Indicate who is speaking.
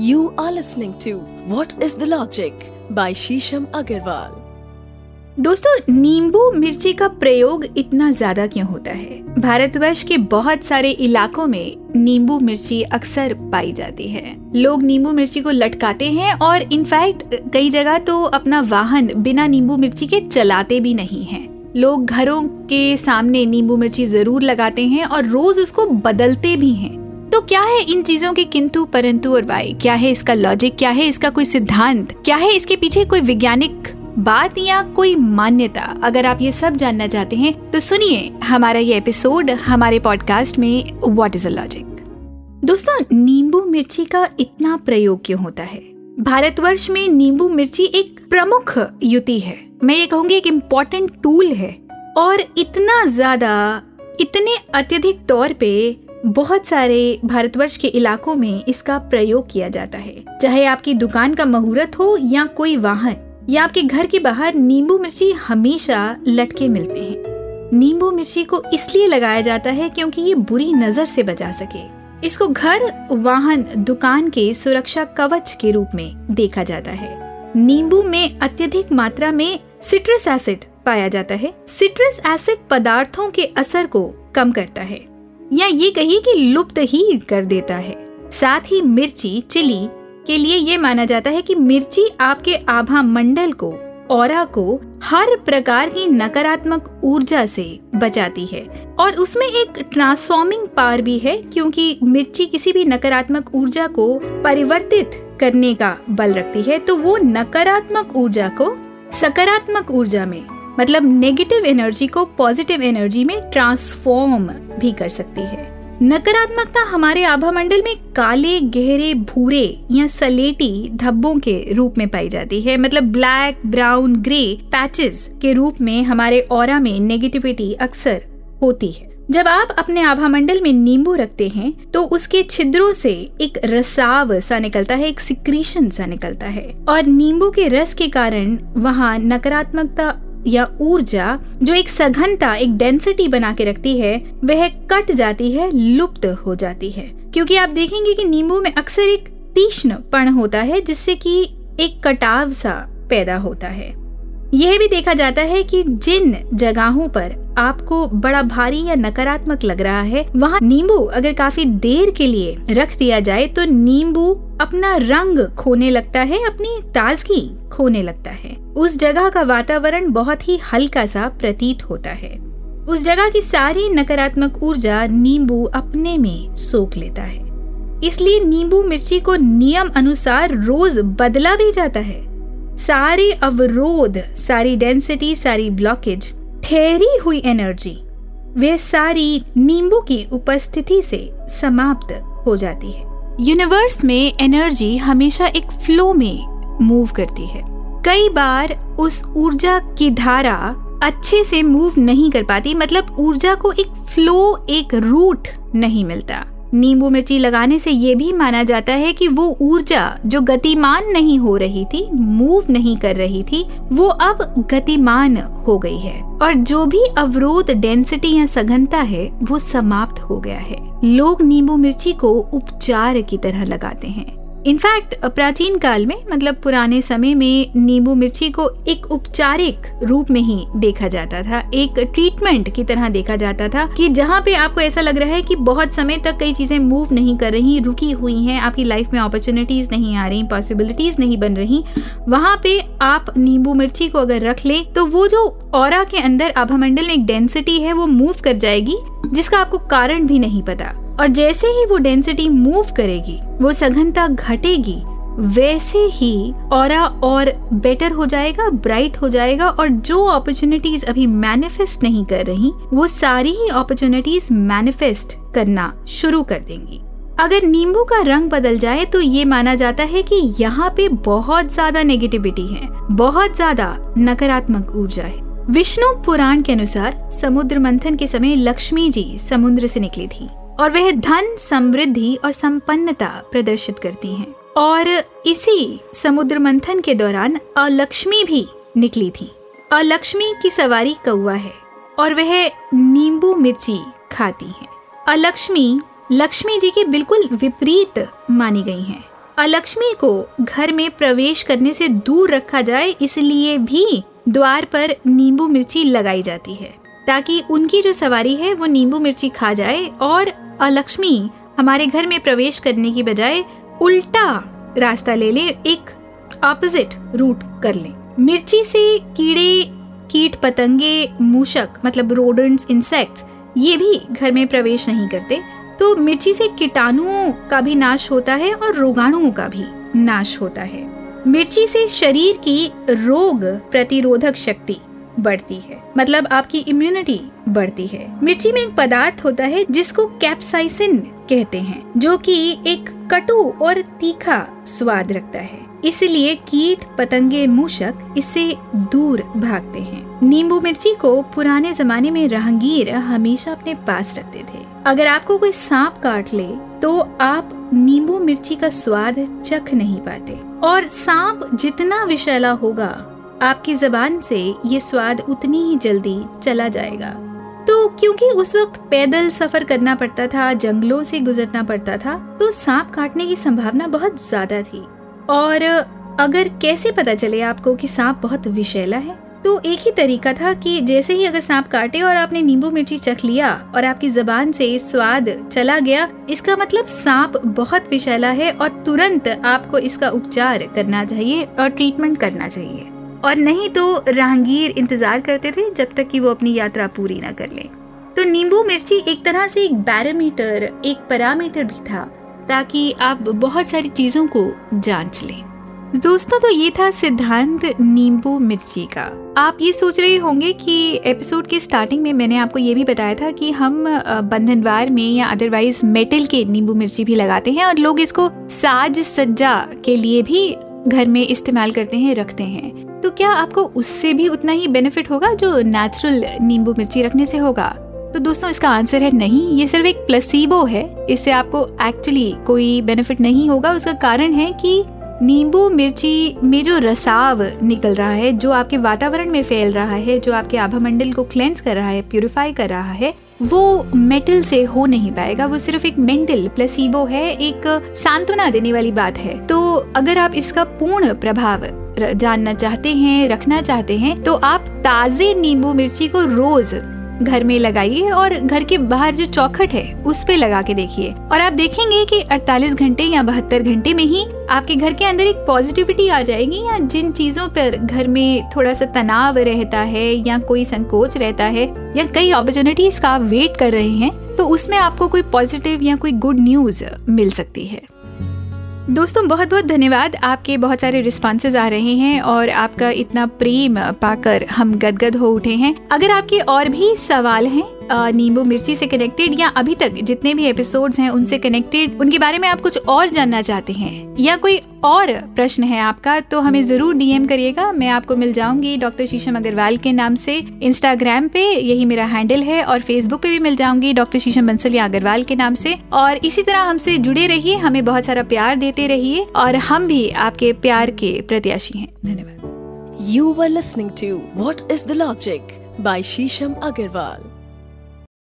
Speaker 1: You are listening to What is the Logic by Shisham Agarwal.
Speaker 2: दोस्तों, नींबू मिर्ची का प्रयोग इतना ज़्यादा क्यों होता है? भारतवर्ष के बहुत सारे इलाकों में नींबू मिर्ची अक्सर पाई जाती है। लोग नींबू मिर्ची को लटकाते हैं और इनफैक्ट कई जगह तो अपना वाहन बिना नींबू मिर्ची के चलाते भी नहीं हैं। लोग घरों के सामने नींबू मिर्ची ज़रूर लगाते हैं और रोज उसको बदलते भी हैं। तो क्या है इन चीज़ों के किंतु, परंतु और वाई? क्या है इसका लॉजिक क्या है इसका कोई सिद्धांत? क्या है इसके पीछे कोई वैज्ञानिक बात या कोई मान्यता? अगर आप ये सब जानना चाहते हैं तो सुनिए हमारा ये एपिसोड हमारे पॉडकास्ट में व्हाट इज़ अ लॉजिक दोस्तों, नींबू मिर्ची का इतना प्रयोग क्यों होता है? भारतवर्ष में नींबू मिर्ची एक प्रमुख युति है। मैं ये कहूँगी एक इम्पोर्टेंट टूल है। और इतना ज़्यादा, इतने अत्यधिक तौर पे बहुत सारे भारतवर्ष के इलाकों में इसका प्रयोग किया जाता है। चाहे आपकी दुकान का मुहूर्त हो या कोई वाहन, या आपके घर के बाहर नींबू मिर्ची हमेशा लटके मिलते हैं। नींबू मिर्ची को इसलिए लगाया जाता है क्योंकि ये बुरी नज़र से बचा सके। इसको घर, वाहन, दुकान के सुरक्षा कवच के रूप में देखा जाता है। नींबू में अत्यधिक मात्रा में सिट्रस एसिड पाया जाता है। सिट्रस एसिड पदार्थों के असर को कम करता है। या ये कहिए कि लुप्त ही कर देता है। साथ ही मिर्ची, चिली के लिए ये माना जाता है कि मिर्ची आपके आभा मंडल को, और को हर प्रकार की नकारात्मक ऊर्जा से बचाती है। और उसमें एक ट्रांसफॉर्मिंग पावर भी है, क्योंकि मिर्ची किसी भी नकारात्मक ऊर्जा को परिवर्तित करने का बल रखती है तो वो नकारात्मक ऊर्जा को सकारात्मक ऊर्जा में मतलब नेगेटिव एनर्जी को पॉजिटिव एनर्जी में ट्रांसफॉर्म भी कर सकती है। नकारात्मकता हमारे आभा मंडल में काले, गहरे, भूरे या सलेटी धब्बों के रूप में पाई जाती है। मतलब ब्लैक ब्राउन ग्रे पैचेस के रूप में हमारे और में नेगेटिविटी अक्सर होती है। जब आप अपने आभा मंडल में नींबू रखते हैं तो उसके छिद्रों से एक रसाव सा निकलता है, एक सिक्रीशन सा निकलता है। और नींबू के रस के कारण वहाँ नकारात्मकता या ऊर्जा जो एक सघनता, एक डेंसिटी बना के रखती है, वह कट जाती है, लुप्त हो जाती है। क्योंकि आप देखेंगे कि नींबू में अक्सर एक तीक्ष्ण पण होता है, जिससे कि एक कटाव सा पैदा होता है। यह भी देखा जाता है कि जिन जगहों पर आपको बड़ा भारी या नकारात्मक लग रहा है, वहाँ नींबू अगर काफ़ी देर के लिए रख दिया जाए तो नींबू अपना रंग खोने लगता है, अपनी ताजगी खोने लगता है। उस जगह का वातावरण बहुत ही हल्का सा प्रतीत होता है। उस जगह की सारी नकारात्मक ऊर्जा नींबू अपने में सोख लेता है। इसलिए नींबू मिर्ची को नियम अनुसार रोज बदला भी जाता है। सारे अवरोध, सारी डेंसिटी, सारी ब्लॉकेज ठहरी हुई एनर्जी वे सारी नींबू की उपस्थिति से समाप्त हो जाती है। यूनिवर्स में एनर्जी हमेशा एक फ्लो में मूव करती है। कई बार उस ऊर्जा की धारा अच्छे से मूव नहीं कर पाती मतलब ऊर्जा को एक फ्लो, एक रूट नहीं मिलता। नींबू मिर्ची लगाने से ये भी माना जाता है कि वो ऊर्जा जो गतिमान नहीं हो रही थी मूव नहीं कर रही थी, वो अब गतिमान हो गई है। और जो भी अवरोध डेंसिटी या सघनता है, वो समाप्त हो गया है। लोग नींबू मिर्ची को उपचार की तरह लगाते हैं। इनफैक्ट प्राचीन काल में मतलब पुराने समय में, नींबू मिर्ची को एक उपचारिक रूप में ही देखा जाता था। एक ट्रीटमेंट की तरह देखा जाता था कि जहाँ पे आपको ऐसा लग रहा है कि बहुत समय तक कई चीज़ें मूव नहीं कर रही, रुकी हुई हैं, आपकी लाइफ में अपॉर्चुनिटीज़ नहीं आ रही पॉसिबिलिटीज नहीं बन रही, वहाँ पे आप नींबू मिर्ची को अगर रख ले तो वो जो और के अंदर, आभामंडल में एक डेंसिटी है, वो मूव कर जाएगी, जिसका आपको कारण भी नहीं पता। और जैसे ही वो डेंसिटी मूव करेगी, वो सघनता घटेगी, वैसे ही और और बेटर हो जाएगा ब्राइट हो जाएगा और जो अपॉर्चुनिटीज़ अभी मैनिफेस्ट नहीं कर रही, वो सारी ही अपॉर्चुनिटीज़ मैनिफेस्ट करना शुरू कर देंगी। अगर नींबू का रंग बदल जाए तो ये माना जाता है कि यहाँ पे बहुत ज़्यादा नेगेटिविटी है, बहुत ज़्यादा नकारात्मक ऊर्जा है। विष्णु पुराण के अनुसार समुद्र मंथन के समय लक्ष्मी जी समुद्र से निकली थी। और वह धन, समृद्धि और संपन्नता प्रदर्शित करती हैं। और इसी समुद्र मंथन के दौरान अलक्ष्मी भी निकली थी। अलक्ष्मी की सवारी कौआ है और वह नींबू मिर्ची खाती है। अलक्ष्मी, लक्ष्मी जी की बिल्कुल विपरीत मानी गई हैं। अलक्ष्मी को घर में प्रवेश करने से दूर रखा जाए, इसलिए भी द्वार पर नींबू मिर्ची लगाई जाती है। ताकि उनकी जो सवारी है वो नींबू मिर्ची खा जाए और अलक्ष्मी हमारे घर में प्रवेश करने की बजाय उल्टा रास्ता ले ले, एक ऑपोजिट रूट कर ले। मिर्ची से कीड़े, कीट पतंगे, मूषक मतलब रोडेंट्स इंसेक्ट्स ये भी घर में प्रवेश नहीं करते। तो मिर्ची से कीटाणुओं का भी नाश होता है और रोगाणुओं का भी नाश होता है। मिर्ची से शरीर की रोग प्रतिरोधक शक्ति बढ़ती है। मतलब आपकी इम्यूनिटी बढ़ती है। मिर्ची में एक पदार्थ होता है जिसको कैप्साइसिन कहते हैं, जो कि एक कटु और तीखा स्वाद रखता है। इसलिए कीट, पतंगे, मूषक इससे दूर भागते हैं। नींबू मिर्ची को पुराने जमाने में रहंगीर हमेशा अपने पास रखते थे। अगर आपको कोई सांप काट ले तो आप नींबू मिर्ची का स्वाद चख नहीं पाते। और सांप जितना विषैला होगा आपकी जबान से ये स्वाद उतनी ही जल्दी चला जाएगा। तो क्योंकि उस वक्त पैदल सफ़र करना पड़ता था, जंगलों से गुजरना पड़ता था तो सांप काटने की संभावना बहुत ज़्यादा थी। और अगर कैसे पता चले आपको कि सांप बहुत विषैला है? तो एक ही तरीका था कि जैसे ही अगर सांप काटे और आपने नींबू मिर्ची चख लिया और आपकी जबान से स्वाद चला गया, इसका मतलब सांप बहुत विषैला है और तुरंत आपको इसका उपचार करना चाहिए और ट्रीटमेंट करना चाहिए। और नहीं तो राहगीर इंतज़ार करते थे जब तक कि वो अपनी यात्रा पूरी ना कर ले। तो नींबू मिर्ची एक तरह से एक बैरोमीटर एक पैरामीटर भी था, ताकि आप बहुत सारी चीज़ों को जाँच लें। दोस्तों तो ये था सिद्धांत नींबू मिर्ची का। आप ये सोच रहे होंगे कि एपिसोड के स्टार्टिंग में मैंने आपको ये भी बताया था कि हम बंधनवार में या अदरवाइज़ मेटल के नींबू मिर्ची भी लगाते हैं और लोग इसको साज सज्जा के लिए भी घर में इस्तेमाल करते हैं, रखते हैं। तो क्या आपको उससे भी उतना ही बेनिफिट होगा जो नेचुरल नींबू मिर्ची रखने से होगा? तो दोस्तों, इसका आंसर है नहीं, ये सिर्फ़ एक प्लसीबो है। इससे आपको एक्चुअली कोई बेनिफिट नहीं होगा। उसका कारण है कि नींबू मिर्ची में जो रसाव निकल रहा है, जो आपके वातावरण में फैल रहा है, जो आपके आभा मंडल को क्लेंस कर रहा है प्यूरिफाई कर रहा है, वो मेटल से हो नहीं पाएगा। वो सिर्फ़ एक मेंटल प्लेसिबो है, एक सांत्वना देने वाली बात है। तो अगर आप इसका पूर्ण प्रभाव जानना चाहते हैं, रखना चाहते हैं तो आप ताजे नींबू मिर्ची को रोज घर में लगाइए और घर के बाहर जो चौखट है, उस पे लगा के देखिए। और आप देखेंगे कि 48 घंटे या बहत्तर घंटे में ही आपके घर के अंदर एक पॉजिटिविटी आ जाएगी या जिन चीज़ों पर घर में थोड़ा सा तनाव रहता है या कोई संकोच रहता है या कई अपॉर्चुनिटीज़ का आप वेट कर रहे हैं तो उसमें आपको कोई पॉजिटिव या कोई गुड न्यूज़ मिल सकती है। दोस्तों बहुत बहुत धन्यवाद। आपके बहुत सारे रिस्पॉन्सेज आ रहे हैं और आपका इतना प्रेम पाकर हम गदगद हो उठे हैं। अगर आपके और भी सवाल हैं नींबू मिर्ची से कनेक्टेड या अभी तक जितने भी एपिसोड्स हैं उनसे कनेक्टेड उनके बारे में आप कुछ और जानना चाहते हैं या कोई और प्रश्न है आपका तो हमें ज़रूर डीएम करिएगा। मैं आपको मिल जाऊँगी डॉक्टर शीशम अग्रवाल के नाम से। इंस्टाग्राम पे यही मेरा हैंडल है और फेसबुक पे भी मिल जाऊँगी डॉक्टर शीशम बंसलिया अग्रवाल के नाम से। और इसी तरह हमसे जुड़े रहिए। हमें बहुत सारा प्यार देते करते रहिए और हम भी आपके प्यार के प्रत्याशी हैं। धन्यवाद।
Speaker 1: You were listening to what is the logic by Sheesham Agarwal